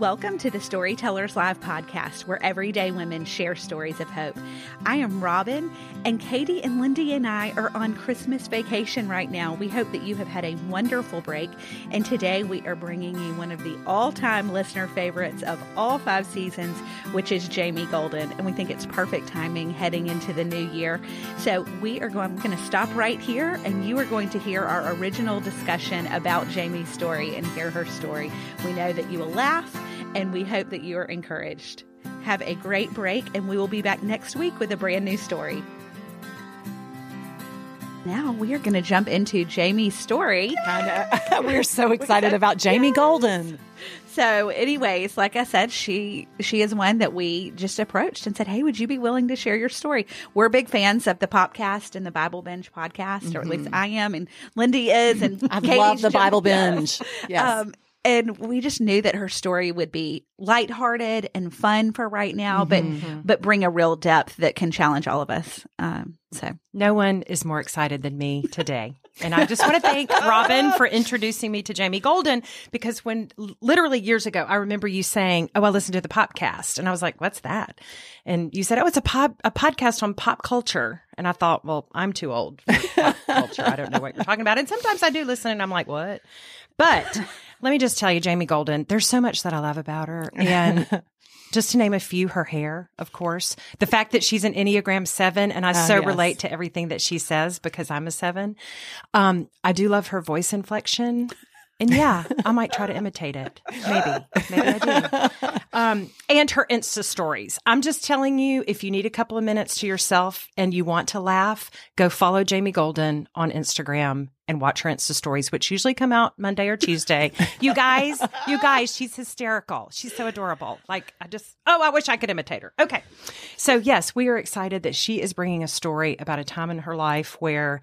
Welcome to the Storytellers Live podcast, where everyday women share stories of hope. I am Robin, and Katie and Lindy and I are on Christmas vacation right now. We hope that you have had a wonderful break, and today we are bringing you one of the all time listener favorites of all five seasons, which is Jamie Golden. And we think it's perfect timing heading into the new year. So we are going, going to stop right here, and you are going to hear our original discussion about Jamie's story and hear her story. We know that you will laugh and we hope that you are encouraged. Have a great break, and we will be back next week with a brand new story. Now we are going to jump into Jamie's story. We're so excited about Jamie yes. Golden. So, anyways, like I said, she she is one that we just approached and said, "Hey, would you be willing to share your story?" We're big fans of the Popcast and the Bible Binge podcast, mm-hmm. or at least mm-hmm. I am, and Lindy is, and I love the Bible Binge. Yes. Um, and we just knew that her story would be lighthearted and fun for right now, mm-hmm. but but bring a real depth that can challenge all of us. Um, so no one is more excited than me today, and I just want to thank Robin for introducing me to Jamie Golden because when literally years ago, I remember you saying, "Oh, I listened to the podcast. and I was like, "What's that?" And you said, "Oh, it's a pop a podcast on pop culture," and I thought, "Well, I'm too old for pop culture. I don't know what you're talking about." And sometimes I do listen, and I'm like, "What?" But let me just tell you, Jamie Golden, there's so much that I love about her. And just to name a few, her hair, of course, the fact that she's an Enneagram seven, and I oh, so yes. relate to everything that she says because I'm a seven. Um, I do love her voice inflection. And yeah, I might try to imitate it. Maybe. Maybe I do. Um, and her Insta stories. I'm just telling you, if you need a couple of minutes to yourself and you want to laugh, go follow Jamie Golden on Instagram and watch her Insta stories, which usually come out Monday or Tuesday. you guys, you guys, she's hysterical. She's so adorable. Like, I just, oh, I wish I could imitate her. Okay. So, yes, we are excited that she is bringing a story about a time in her life where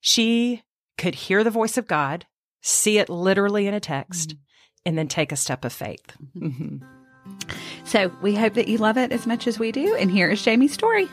she could hear the voice of God see it literally in a text, mm-hmm. and then take a step of faith. Mm-hmm. So we hope that you love it as much as we do. And here is Jamie's story.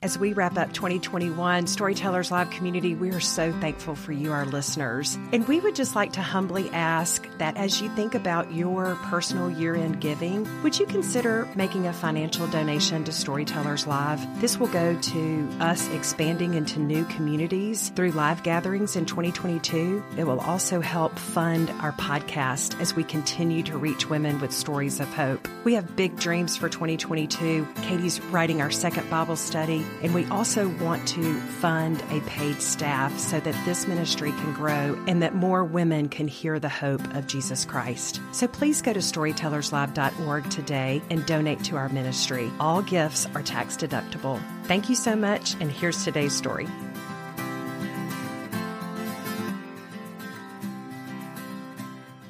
As we wrap up 2021, Storytellers Live community, we are so thankful for you, our listeners. And we would just like to humbly ask that as you think about your personal year end giving, would you consider making a financial donation to Storytellers Live? This will go to us expanding into new communities through live gatherings in 2022. It will also help fund our podcast as we continue to reach women with stories of hope. We have big dreams for 2022. Katie's writing our second Bible study. And we also want to fund a paid staff so that this ministry can grow and that more women can hear the hope of Jesus Christ. So please go to storytellerslive.org today and donate to our ministry. All gifts are tax deductible. Thank you so much, and here's today's story.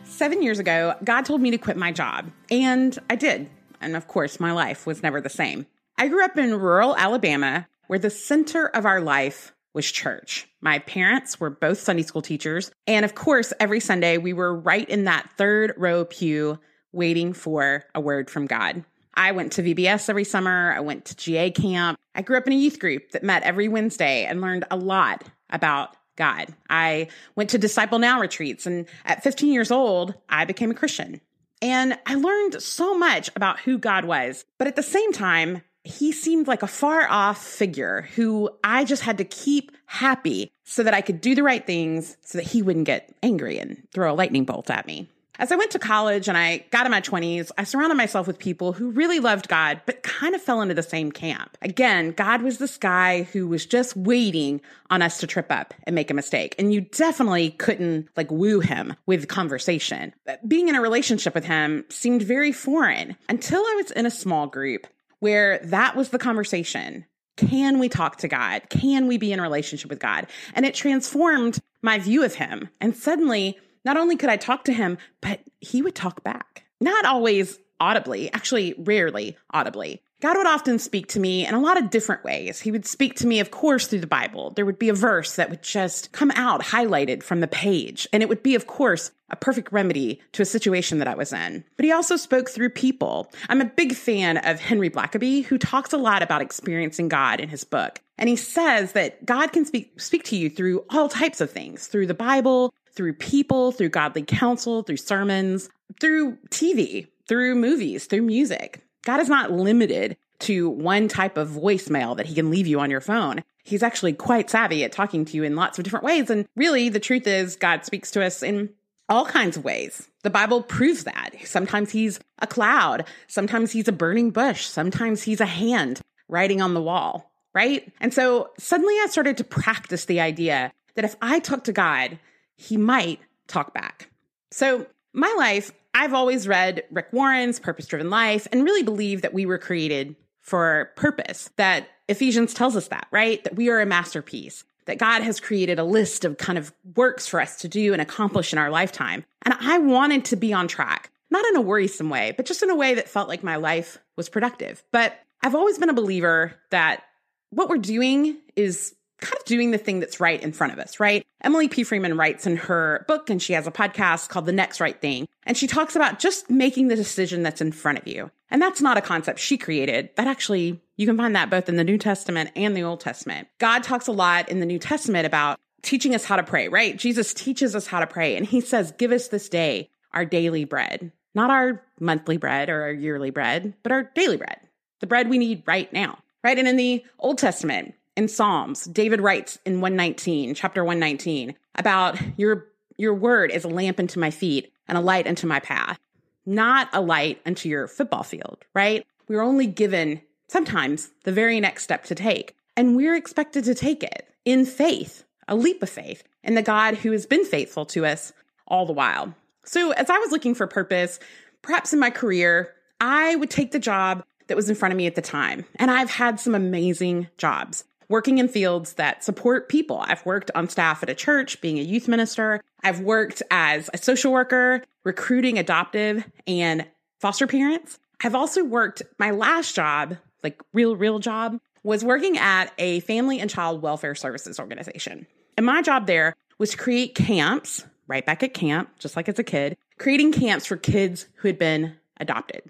Seven years ago, God told me to quit my job, and I did. And of course, my life was never the same. I grew up in rural Alabama where the center of our life was church. My parents were both Sunday school teachers. And of course, every Sunday we were right in that third row pew waiting for a word from God. I went to VBS every summer. I went to GA camp. I grew up in a youth group that met every Wednesday and learned a lot about God. I went to Disciple Now retreats. And at 15 years old, I became a Christian. And I learned so much about who God was. But at the same time, he seemed like a far off figure who I just had to keep happy so that I could do the right things so that he wouldn't get angry and throw a lightning bolt at me. As I went to college and I got in my 20s, I surrounded myself with people who really loved God, but kind of fell into the same camp. Again, God was this guy who was just waiting on us to trip up and make a mistake. And you definitely couldn't like woo him with conversation. Being in a relationship with him seemed very foreign until I was in a small group where that was the conversation. Can we talk to God? Can we be in relationship with God? And it transformed my view of him. And suddenly, not only could I talk to him, but he would talk back. Not always audibly, actually, rarely audibly. God would often speak to me in a lot of different ways. He would speak to me, of course, through the Bible. There would be a verse that would just come out highlighted from the page. And it would be, of course, a perfect remedy to a situation that I was in. But he also spoke through people. I'm a big fan of Henry Blackaby, who talks a lot about experiencing God in his book. And he says that God can speak, speak to you through all types of things, through the Bible, through people, through godly counsel, through sermons, through TV, through movies, through music. God is not limited to one type of voicemail that he can leave you on your phone. He's actually quite savvy at talking to you in lots of different ways. And really, the truth is, God speaks to us in all kinds of ways. The Bible proves that. Sometimes he's a cloud, sometimes he's a burning bush, sometimes he's a hand writing on the wall, right? And so suddenly I started to practice the idea that if I talk to God, he might talk back. So, my life, I've always read Rick Warren's Purpose Driven Life and really believe that we were created for purpose, that Ephesians tells us that, right? That we are a masterpiece, that God has created a list of kind of works for us to do and accomplish in our lifetime. And I wanted to be on track, not in a worrisome way, but just in a way that felt like my life was productive. But I've always been a believer that what we're doing is kind of doing the thing that's right in front of us, right? Emily P. Freeman writes in her book, and she has a podcast called The Next Right Thing. And she talks about just making the decision that's in front of you. And that's not a concept she created. That actually, you can find that both in the New Testament and the Old Testament. God talks a lot in the New Testament about teaching us how to pray, right? Jesus teaches us how to pray. And he says, Give us this day our daily bread, not our monthly bread or our yearly bread, but our daily bread, the bread we need right now, right? And in the Old Testament, in Psalms, David writes in 119, chapter 119, about your your word is a lamp unto my feet and a light unto my path, not a light unto your football field, right? We're only given sometimes the very next step to take, and we're expected to take it in faith, a leap of faith in the God who has been faithful to us all the while. So, as I was looking for purpose, perhaps in my career, I would take the job that was in front of me at the time. And I've had some amazing jobs working in fields that support people. I've worked on staff at a church, being a youth minister. I've worked as a social worker, recruiting adoptive and foster parents. I've also worked my last job, like real, real job, was working at a family and child welfare services organization. And my job there was to create camps, right back at camp, just like as a kid, creating camps for kids who had been adopted.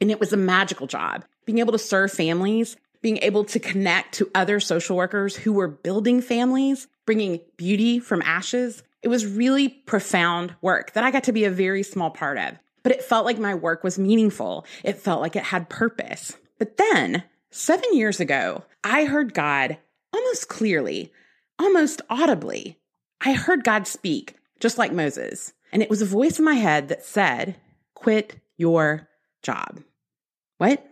And it was a magical job, being able to serve families being able to connect to other social workers who were building families, bringing beauty from ashes. It was really profound work that I got to be a very small part of. But it felt like my work was meaningful. It felt like it had purpose. But then, seven years ago, I heard God almost clearly, almost audibly. I heard God speak, just like Moses. And it was a voice in my head that said, Quit your job. What?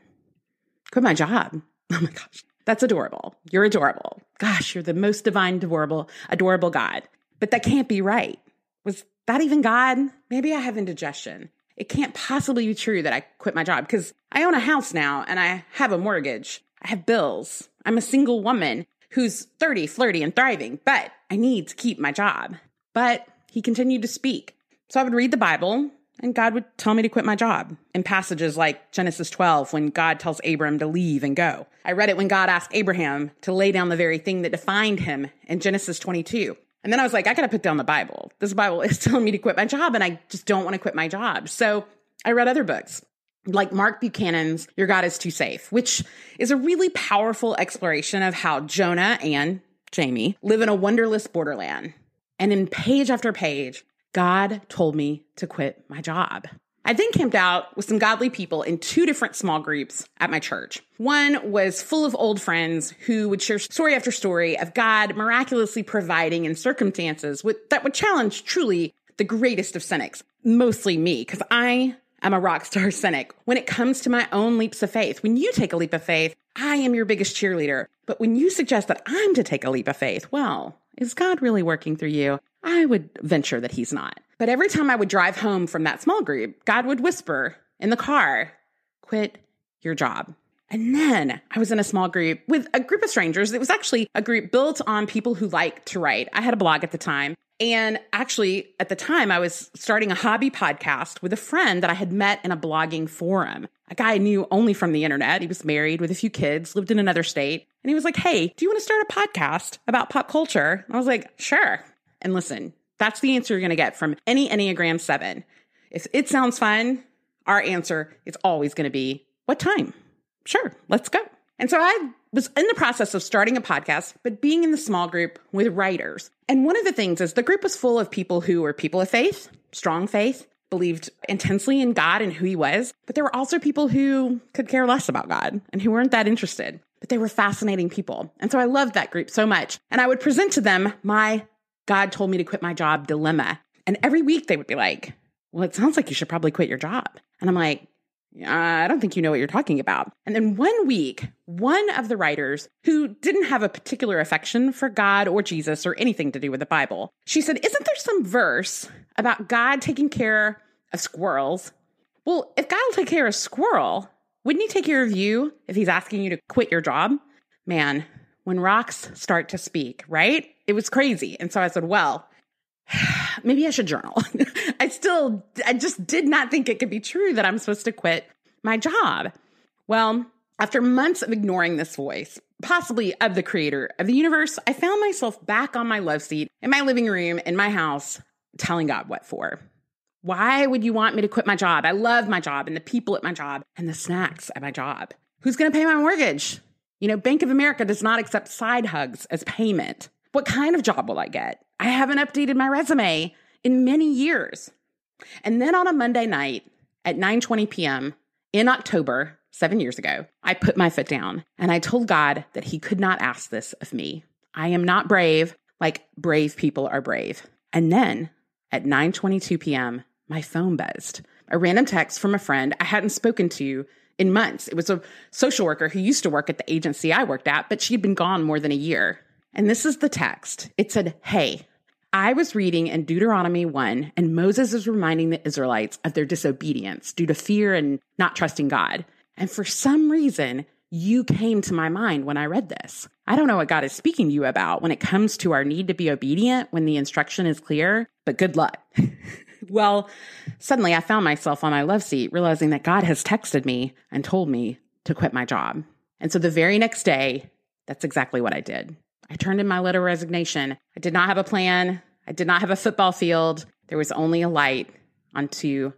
Quit my job. Oh my gosh, that's adorable. You're adorable. Gosh, you're the most divine, adorable, adorable God. But that can't be right. Was that even God? Maybe I have indigestion. It can't possibly be true that I quit my job because I own a house now and I have a mortgage. I have bills. I'm a single woman who's 30, flirty, and thriving, but I need to keep my job. But he continued to speak. So I would read the Bible and God would tell me to quit my job in passages like Genesis 12, when God tells Abram to leave and go. I read it when God asked Abraham to lay down the very thing that defined him in Genesis 22. And then I was like, I got to put down the Bible. This Bible is telling me to quit my job, and I just don't want to quit my job. So I read other books like Mark Buchanan's Your God is Too Safe, which is a really powerful exploration of how Jonah and Jamie live in a wonderless borderland. And in page after page, God told me to quit my job. I then camped out with some godly people in two different small groups at my church. One was full of old friends who would share story after story of God miraculously providing in circumstances with, that would challenge truly the greatest of cynics, mostly me, because I am a rock star cynic. When it comes to my own leaps of faith, when you take a leap of faith, I am your biggest cheerleader. But when you suggest that I'm to take a leap of faith, well, is God really working through you? I would venture that he's not. But every time I would drive home from that small group, God would whisper in the car, quit your job. And then I was in a small group with a group of strangers. It was actually a group built on people who like to write. I had a blog at the time. And actually, at the time, I was starting a hobby podcast with a friend that I had met in a blogging forum. A guy I knew only from the internet. He was married with a few kids, lived in another state. And he was like, Hey, do you want to start a podcast about pop culture? I was like, Sure. And listen, that's the answer you're going to get from any Enneagram 7. If it sounds fun, our answer is always going to be, What time? Sure, let's go. And so I was in the process of starting a podcast, but being in the small group with writers. And one of the things is the group was full of people who were people of faith, strong faith, believed intensely in God and who he was, but there were also people who could care less about God and who weren't that interested, but they were fascinating people. And so I loved that group so much. And I would present to them my God told me to quit my job dilemma. And every week they would be like, well, it sounds like you should probably quit your job. And I'm like, I don't think you know what you're talking about. And then one week, one of the writers who didn't have a particular affection for God or Jesus or anything to do with the Bible, she said, Isn't there some verse about God taking care of squirrels? Well, if God will take care of a squirrel, wouldn't he take care of you if he's asking you to quit your job? Man, when rocks start to speak, right? It was crazy. And so I said, Well, maybe I should journal. I still, I just did not think it could be true that I'm supposed to quit my job. Well, after months of ignoring this voice, possibly of the creator of the universe, I found myself back on my love seat in my living room in my house, telling God what for. Why would you want me to quit my job? I love my job and the people at my job and the snacks at my job. Who's going to pay my mortgage? You know, Bank of America does not accept side hugs as payment. What kind of job will I get? I haven't updated my resume in many years. And then on a Monday night at 9:20 p.m. in October, 7 years ago, I put my foot down and I told God that he could not ask this of me. I am not brave like brave people are brave. And then at 9:22 p.m., my phone buzzed. A random text from a friend I hadn't spoken to in months. It was a social worker who used to work at the agency I worked at, but she had been gone more than a year. And this is the text. It said, Hey, I was reading in Deuteronomy 1, and Moses is reminding the Israelites of their disobedience due to fear and not trusting God. And for some reason, you came to my mind when I read this. I don't know what God is speaking to you about when it comes to our need to be obedient when the instruction is clear, but good luck. well, suddenly I found myself on my love seat realizing that God has texted me and told me to quit my job. And so the very next day, that's exactly what I did. I turned in my letter of resignation. I did not have a plan. I did not have a football field. There was only a light onto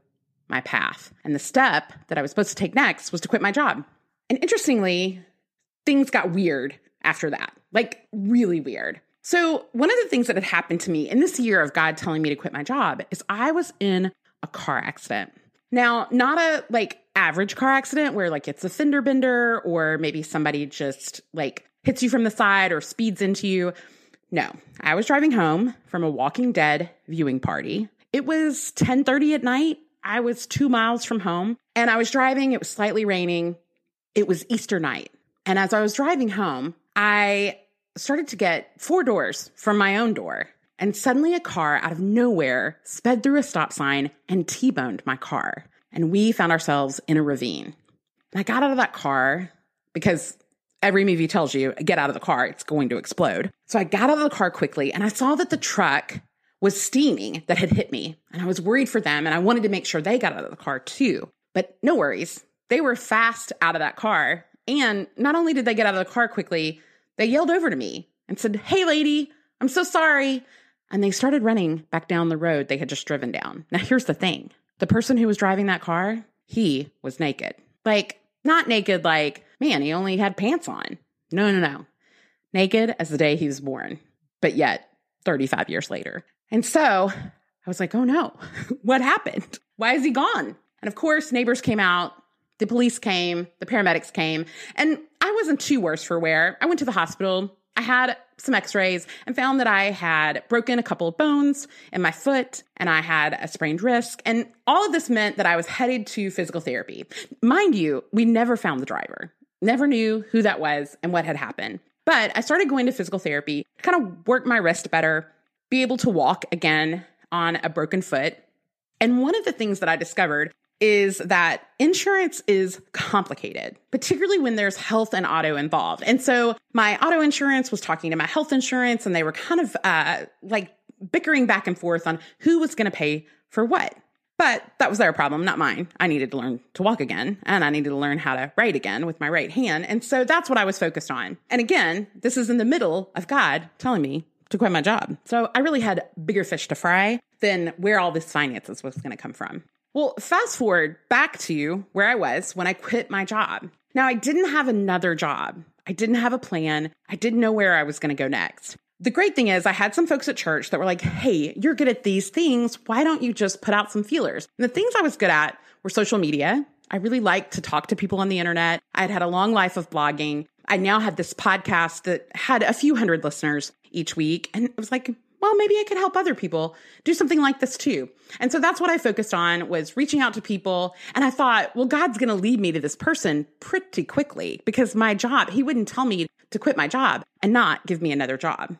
my path. And the step that I was supposed to take next was to quit my job. And interestingly, things got weird after that, like really weird. So, one of the things that had happened to me in this year of God telling me to quit my job is I was in a car accident. Now, not a like average car accident where like it's a fender bender or maybe somebody just like hits you from the side or speeds into you. No, I was driving home from a Walking Dead viewing party. It was 10:30 at night. I was 2 miles from home and I was driving. It was slightly raining. It was Easter night. And as I was driving home, I started to get four doors from my own door. And suddenly a car out of nowhere sped through a stop sign and T-boned my car. And we found ourselves in a ravine. And I got out of that car because every movie tells you get out of the car, it's going to explode. So I got out of the car quickly and I saw that the truck was steaming that had hit me. And I was worried for them and I wanted to make sure they got out of the car too. But no worries. They were fast out of that car. And not only did they get out of the car quickly, they yelled over to me and said, Hey, lady, I'm so sorry. And they started running back down the road they had just driven down. Now, here's the thing the person who was driving that car, he was naked. Like, not naked, like, man, he only had pants on. No, no, no. Naked as the day he was born, but yet 35 years later. And so I was like, oh no, what happened? Why is he gone? And of course, neighbors came out, the police came, the paramedics came, and I wasn't too worse for wear. I went to the hospital. I had some x rays and found that I had broken a couple of bones in my foot and I had a sprained wrist. And all of this meant that I was headed to physical therapy. Mind you, we never found the driver. Never knew who that was and what had happened. But I started going to physical therapy to kind of work my wrist better, be able to walk again on a broken foot. And one of the things that I discovered is that insurance is complicated, particularly when there's health and auto involved. And so my auto insurance was talking to my health insurance, and they were kind of uh, like bickering back and forth on who was going to pay for what. But that was their problem, not mine. I needed to learn to walk again and I needed to learn how to write again with my right hand. And so that's what I was focused on. And again, this is in the middle of God telling me to quit my job. So I really had bigger fish to fry than where all this finances was going to come from. Well, fast forward back to where I was when I quit my job. Now, I didn't have another job. I didn't have a plan. I didn't know where I was going to go next. The great thing is, I had some folks at church that were like, Hey, you're good at these things. Why don't you just put out some feelers? And the things I was good at were social media. I really liked to talk to people on the internet. I had had a long life of blogging. I now had this podcast that had a few hundred listeners each week. And it was like, well, maybe I could help other people do something like this too. And so that's what I focused on was reaching out to people. And I thought, well, God's going to lead me to this person pretty quickly because my job, he wouldn't tell me to quit my job and not give me another job.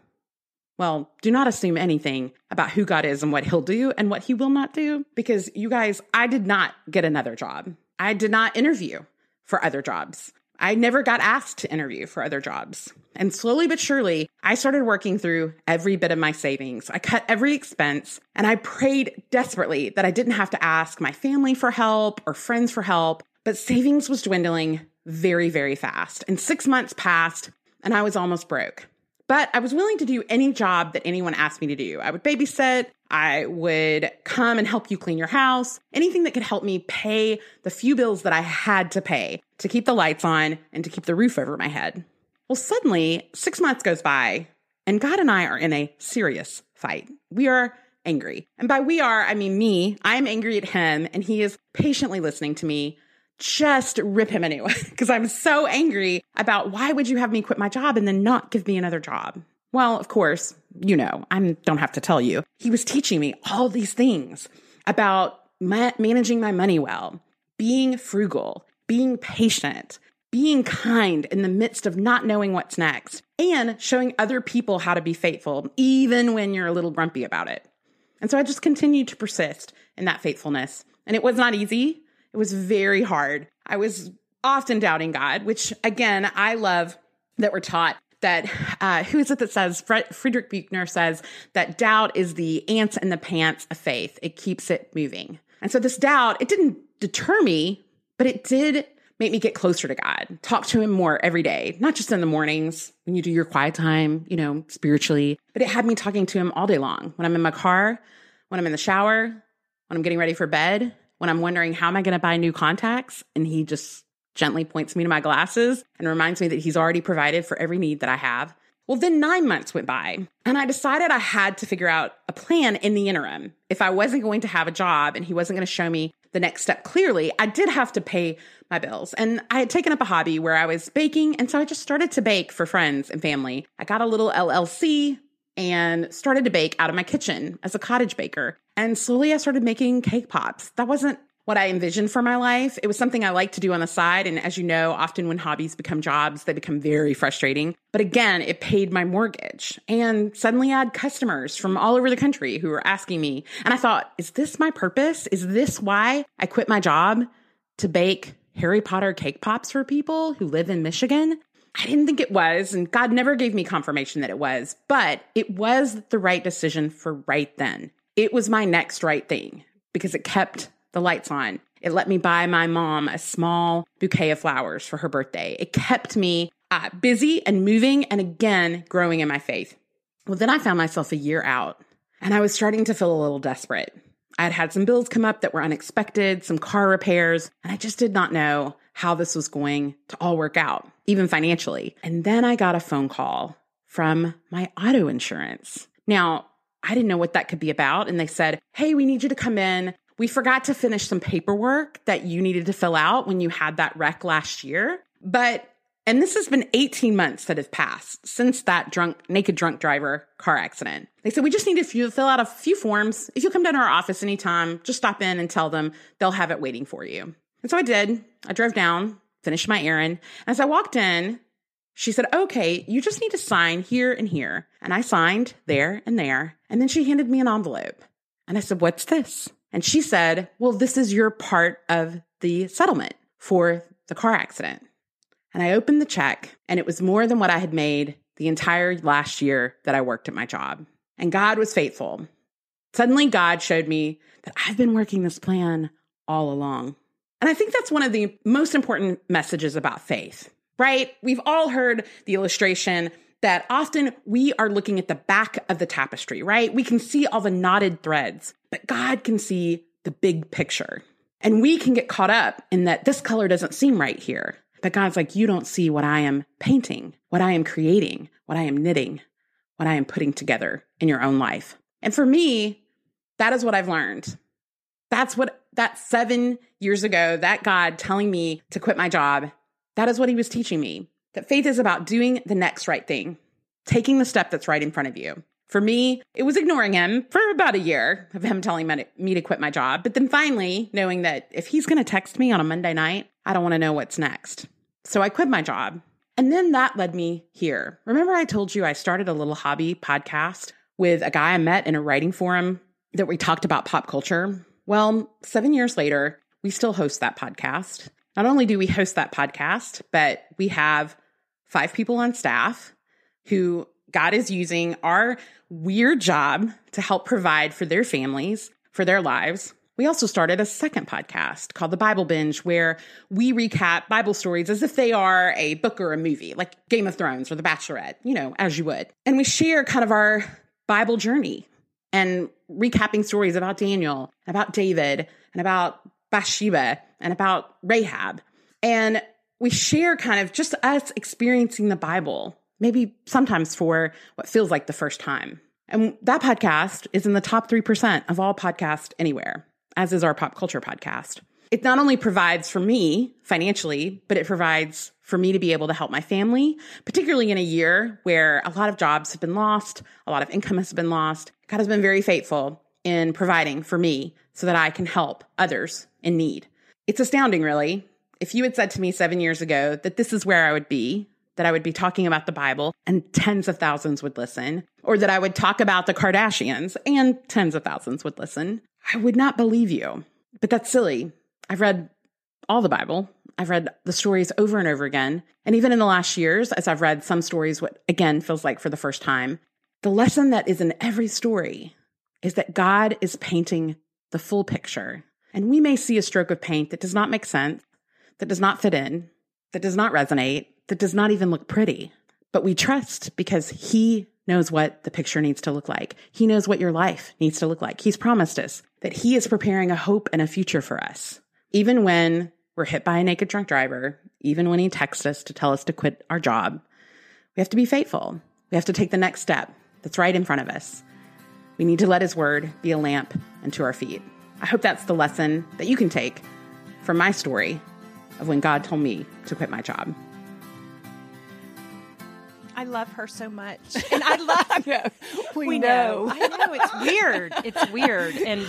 Well, do not assume anything about who God is and what he'll do and what he will not do because you guys, I did not get another job. I did not interview for other jobs. I never got asked to interview for other jobs. And slowly but surely, I started working through every bit of my savings. I cut every expense and I prayed desperately that I didn't have to ask my family for help or friends for help. But savings was dwindling very, very fast. And six months passed and I was almost broke. But I was willing to do any job that anyone asked me to do. I would babysit, I would come and help you clean your house, anything that could help me pay the few bills that I had to pay to keep the lights on and to keep the roof over my head. Well, suddenly, six months goes by, and God and I are in a serious fight. We are angry. And by we are, I mean me. I'm angry at him, and he is patiently listening to me just rip him a new because I'm so angry about why would you have me quit my job and then not give me another job? Well, of course, you know, I don't have to tell you. He was teaching me all these things about ma- managing my money well, being frugal, being patient, being kind in the midst of not knowing what's next, and showing other people how to be faithful, even when you're a little grumpy about it. And so I just continued to persist in that faithfulness. And it was not easy. It was very hard. I was often doubting God, which again, I love that we're taught that uh, who is it that says Frederick Buechner says that doubt is the ants in the pants of faith. It keeps it moving. And so this doubt, it didn't deter me, but it did make me get closer to God, talk to him more every day, not just in the mornings when you do your quiet time, you know, spiritually, but it had me talking to him all day long when I'm in my car, when I'm in the shower, when I'm getting ready for bed, when I'm wondering how am I going to buy new contacts and he just gently points me to my glasses and reminds me that he's already provided for every need that I have. Well, then nine months went by, and I decided I had to figure out a plan in the interim. If I wasn't going to have a job and he wasn't going to show me the next step clearly, I did have to pay my bills. And I had taken up a hobby where I was baking, and so I just started to bake for friends and family. I got a little LLC and started to bake out of my kitchen as a cottage baker. And slowly I started making cake pops. That wasn't what I envisioned for my life. It was something I like to do on the side. And as you know, often when hobbies become jobs, they become very frustrating. But again, it paid my mortgage. And suddenly I had customers from all over the country who were asking me. And I thought, is this my purpose? Is this why I quit my job to bake Harry Potter cake pops for people who live in Michigan? I didn't think it was, and God never gave me confirmation that it was, but it was the right decision for right then. It was my next right thing because it kept the lights on. It let me buy my mom a small bouquet of flowers for her birthday. It kept me uh, busy and moving and again growing in my faith. Well, then I found myself a year out and I was starting to feel a little desperate. I had had some bills come up that were unexpected, some car repairs, and I just did not know how this was going to all work out, even financially. And then I got a phone call from my auto insurance. Now, I didn't know what that could be about. And they said, Hey, we need you to come in we forgot to finish some paperwork that you needed to fill out when you had that wreck last year. But, and this has been 18 months that have passed since that drunk, naked drunk driver car accident. They said, we just need to fill out a few forms. If you come down to our office anytime, just stop in and tell them they'll have it waiting for you. And so I did. I drove down, finished my errand. As I walked in, she said, okay, you just need to sign here and here. And I signed there and there. And then she handed me an envelope. And I said, what's this? And she said, Well, this is your part of the settlement for the car accident. And I opened the check, and it was more than what I had made the entire last year that I worked at my job. And God was faithful. Suddenly, God showed me that I've been working this plan all along. And I think that's one of the most important messages about faith, right? We've all heard the illustration that often we are looking at the back of the tapestry, right? We can see all the knotted threads, but God can see the big picture. And we can get caught up in that this color doesn't seem right here. But God's like, you don't see what I am painting, what I am creating, what I am knitting, what I am putting together in your own life. And for me, that is what I've learned. That's what that seven years ago, that God telling me to quit my job, that is what he was teaching me. That faith is about doing the next right thing, taking the step that's right in front of you. For me, it was ignoring him for about a year of him telling me to quit my job. But then finally, knowing that if he's going to text me on a Monday night, I don't want to know what's next. So I quit my job. And then that led me here. Remember, I told you I started a little hobby podcast with a guy I met in a writing forum that we talked about pop culture? Well, seven years later, we still host that podcast. Not only do we host that podcast, but we have five people on staff who God is using our weird job to help provide for their families, for their lives. We also started a second podcast called The Bible Binge, where we recap Bible stories as if they are a book or a movie, like Game of Thrones or The Bachelorette, you know, as you would. And we share kind of our Bible journey and recapping stories about Daniel, about David, and about Bathsheba, and about Rahab. And we share kind of just us experiencing the Bible, maybe sometimes for what feels like the first time. And that podcast is in the top 3% of all podcasts anywhere, as is our pop culture podcast. It not only provides for me financially, but it provides for me to be able to help my family, particularly in a year where a lot of jobs have been lost, a lot of income has been lost. God has been very faithful in providing for me so that I can help others in need. It's astounding, really. If you had said to me seven years ago that this is where I would be, that I would be talking about the Bible and tens of thousands would listen, or that I would talk about the Kardashians and tens of thousands would listen, I would not believe you. But that's silly. I've read all the Bible. I've read the stories over and over again. And even in the last years, as I've read some stories, what again feels like for the first time, the lesson that is in every story is that God is painting the full picture. And we may see a stroke of paint that does not make sense, that does not fit in, that does not resonate, that does not even look pretty. But we trust because He knows what the picture needs to look like. He knows what your life needs to look like. He's promised us that He is preparing a hope and a future for us. Even when we're hit by a naked drunk driver, even when He texts us to tell us to quit our job, we have to be faithful. We have to take the next step that's right in front of us. We need to let His word be a lamp unto our feet. I hope that's the lesson that you can take from my story of when God told me to quit my job. I love her so much. And I love know. We, We know. I know. It's weird. It's weird. And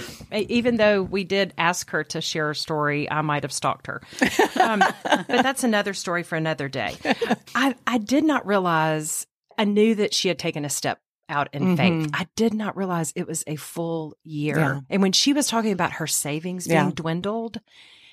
even though we did ask her to share a story, I might have stalked her. Um, but that's another story for another day. I, I did not realize, I knew that she had taken a step out in faith. I did not realize it was a full year. Yeah. And when she was talking about her savings being Yeah. dwindled,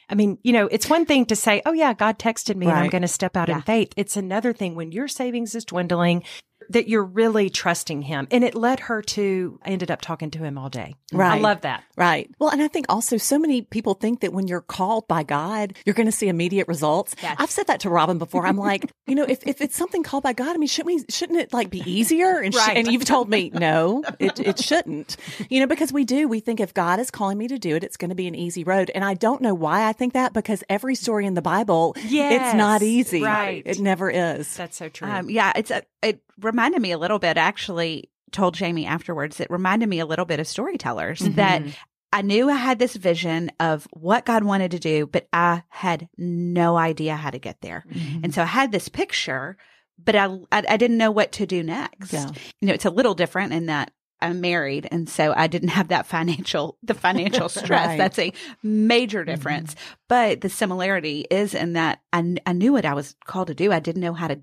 I mean, you know, it's one thing to say, oh, yeah, God texted me and I'm going to step out in faith. It's another thing when your savings is dwindling that you're really trusting him. And it led her to, I ended up talking to him all day. Right. I love that. Right. Well, and I think also so many people think that when you're called by God, you're going to see immediate results. Yes. I've said that to Robin before. I'm like, you know, if, if it's something called by God, I mean, shouldn't we, shouldn't it like be easier? And, sh- and you've told me, no, it, it shouldn't, you know, because we do, we think if God is calling me to do it, it's going to be an easy road. And I don't know why I think that because every story in the Bible, it's not easy. Right. It never is. That's so true. Um, yeah, it's a, it reminded me a little bit. Actually, told Jamie afterwards. It reminded me a little bit of storytellers that mm-hmm. I knew I had this vision of what God wanted to do, but I had no idea how to get there. And mm-hmm. so I had this picture, but I, I I didn't know what to do next. Yeah. You know, it's a little different in that I'm married, and so I didn't have that financial the financial stress. Right. That's a major mm-hmm. difference. But the similarity is in that I I knew what I was called to do. I didn't know how to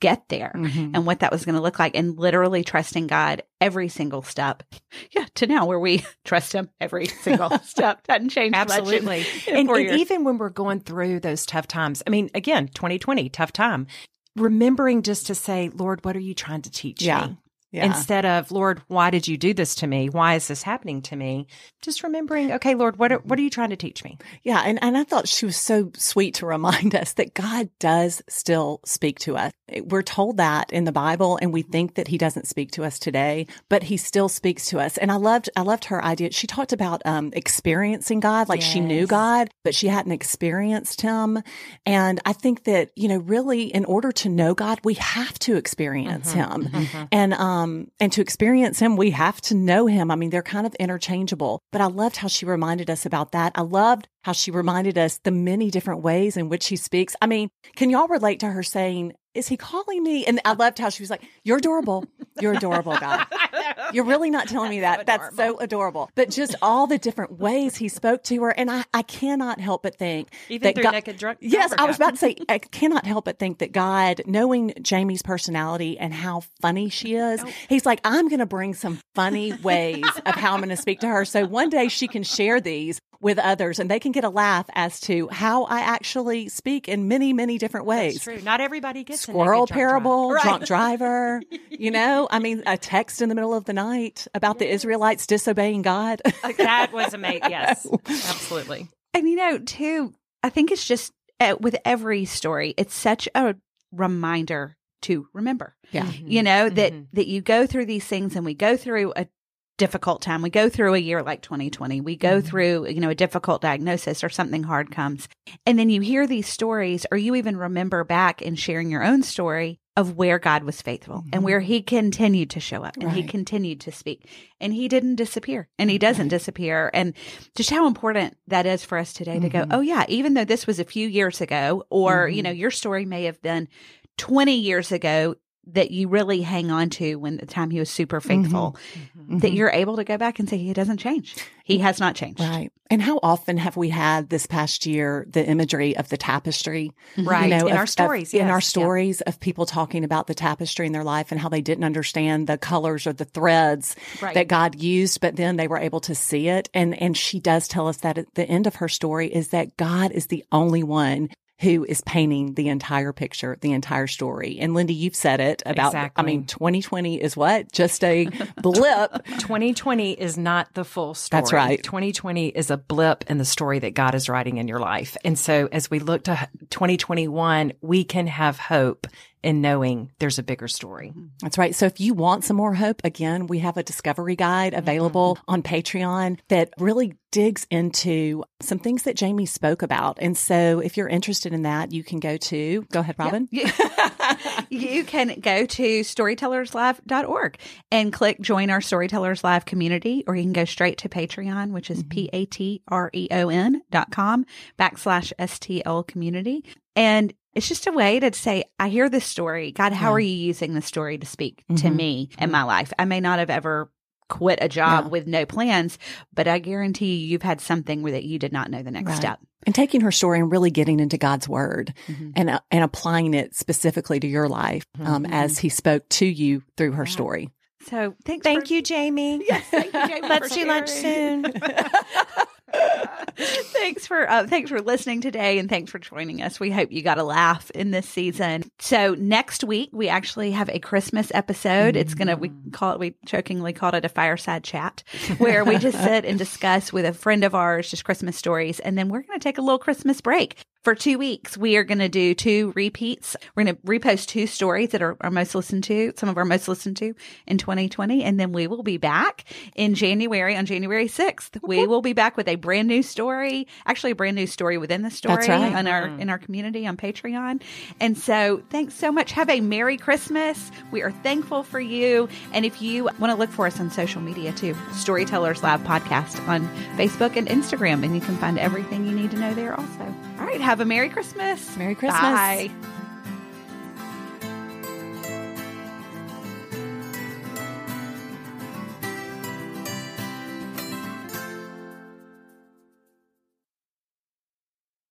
get there Mhm. and what that was going to look like and literally trusting God every single step. Yeah, to now where we trust him every single step. Doesn't change much in- Absolutely. in and, and even when we're going through those tough times, I mean, again, 2020, tough time, remembering just to say, Lord, what are you trying to teach Yeah. me? Yeah. Instead of, Lord, why did you do this to me? Why is this happening to me? Just remembering, okay, Lord, what are, what are you trying to teach me? Yeah, and, and I thought she was so sweet to remind us that God does still speak to us. We're told that in the Bible and we think that he doesn't speak to us today, but he still speaks to us. And I loved I loved her idea. She talked about um experiencing God, like she knew God, but she hadn't experienced him. And I think that, you know, really in order to know God, we have to experience him. And um um, and to experience him, we have to know him. I mean, they're kind of interchangeable, but I loved how she reminded us about that. I loved how she reminded us the many different ways in which he speaks. I mean, can y'all relate to her saying, is he calling me? And I loved how she was like, You're adorable. You're adorable, God. You're really not telling me that. That's so adorable. But just all the different ways he spoke to her. And I, I cannot help but think Even that through God, naked drunk. Yes, I was about to say, I cannot help but think that God, knowing Jamie's personality and how funny she is, he's like, I'm going to bring some funny ways of how I'm going to speak to her. So one day she can share these with others and they can get a laugh as to how I actually speak in many, many different ways. That's true. Not everybody gets a Squirrel naked drunk parable, drive. drunk driver, you know, I mean, a text in the middle of the night about the Israelites disobeying God. That was amazing. Yes, absolutely. And you know, too, I think it's just uh, with every story, it's such a reminder to remember. Yeah. You know that Mhm. that you go through these things, and we go through a difficult time. We go through a year like 2020. We go mm-hmm. through, you know, a difficult diagnosis or something hard comes. And then you hear these stories or you even remember back and sharing your own story of where God was faithful and where mm-hmm. he continued to show up and he continued to speak and he didn't disappear and he doesn't disappear. And just how important that is for us today to go, mm-hmm. oh yeah, even though this was a few years ago or, you know, your story may have been 20 years ago that you really hang on to when the time he was super mm-hmm. faithful mm-hmm. that you're able to go back and say he doesn't change. He has not changed. Right. And how often have we had this past year the imagery of the tapestry? Right. you know, In of- our of- stories, in yes. our Yeah. stories of people talking about the tapestry in their life and how they didn't understand the colors or the threads Right. that God used, but then they were able to see it. And, and she does tell us that at the end of her story is that God is the only one who is painting the entire picture, the entire story. And Lindy, you've said it about, Exactly. I mean, 2020 is what? Just a blip. 2020 is not the full story. That's right. 2020 is a blip in the story that God is writing in your life. And so as we look to 2021, we can have hope in knowing there's a bigger story. Mm-hmm. That's right. So if you want some more hope, again, we have a discovery guide mm-hmm. available on Patreon that really digs into some things that Jamie spoke about. And so if you're interested in that, you can go to, go ahead, Robin. you can go to storytellerslive.org and click join our Storytellers Live community, or you can go straight to Patreon, which is mm-hmm. P A T R E O N dot com backslash STL community. And it's just a way to say, I hear this story. God, how are you using this story to speak to Mhm. me in my life? I may not have ever quit a job Yeah. with no plans, but I guarantee you, you've had something where that you did not know the next Right. step. And taking her story and really getting into God's word Mhm. and, uh, and applying it specifically to your life um, as he spoke to you through her Yeah. story. So thanks. Thank for- you, Jamie. Yes, thank you, Jamie, Let's for do lunch soon. thanks for uh, thanks for listening today and thanks for joining us. We hope you got a laugh in this season. So next week we actually have a christmas episode. It's gonna we call it we jokingly called it a fireside chat where we just sit and discuss with a friend of ours just christmas stories and then we're gonna take a little christmas break for two weeks, we are going to do two repeats. We're going to repost two stories that are our most listened to, some of our most listened to in 2020. And then we will be back in January on January 6th. We will be back with a brand new story, actually a brand new story within the story right. on our, mm-hmm. in our community on Patreon. And so thanks so much. Have a Merry Christmas. We are thankful for you. And if you want to look for us on social media too, Storytellers Live Podcast on Facebook and Instagram, and you can find everything you need to know there also. All right. Have a Merry Christmas. Merry Christmas. Bye.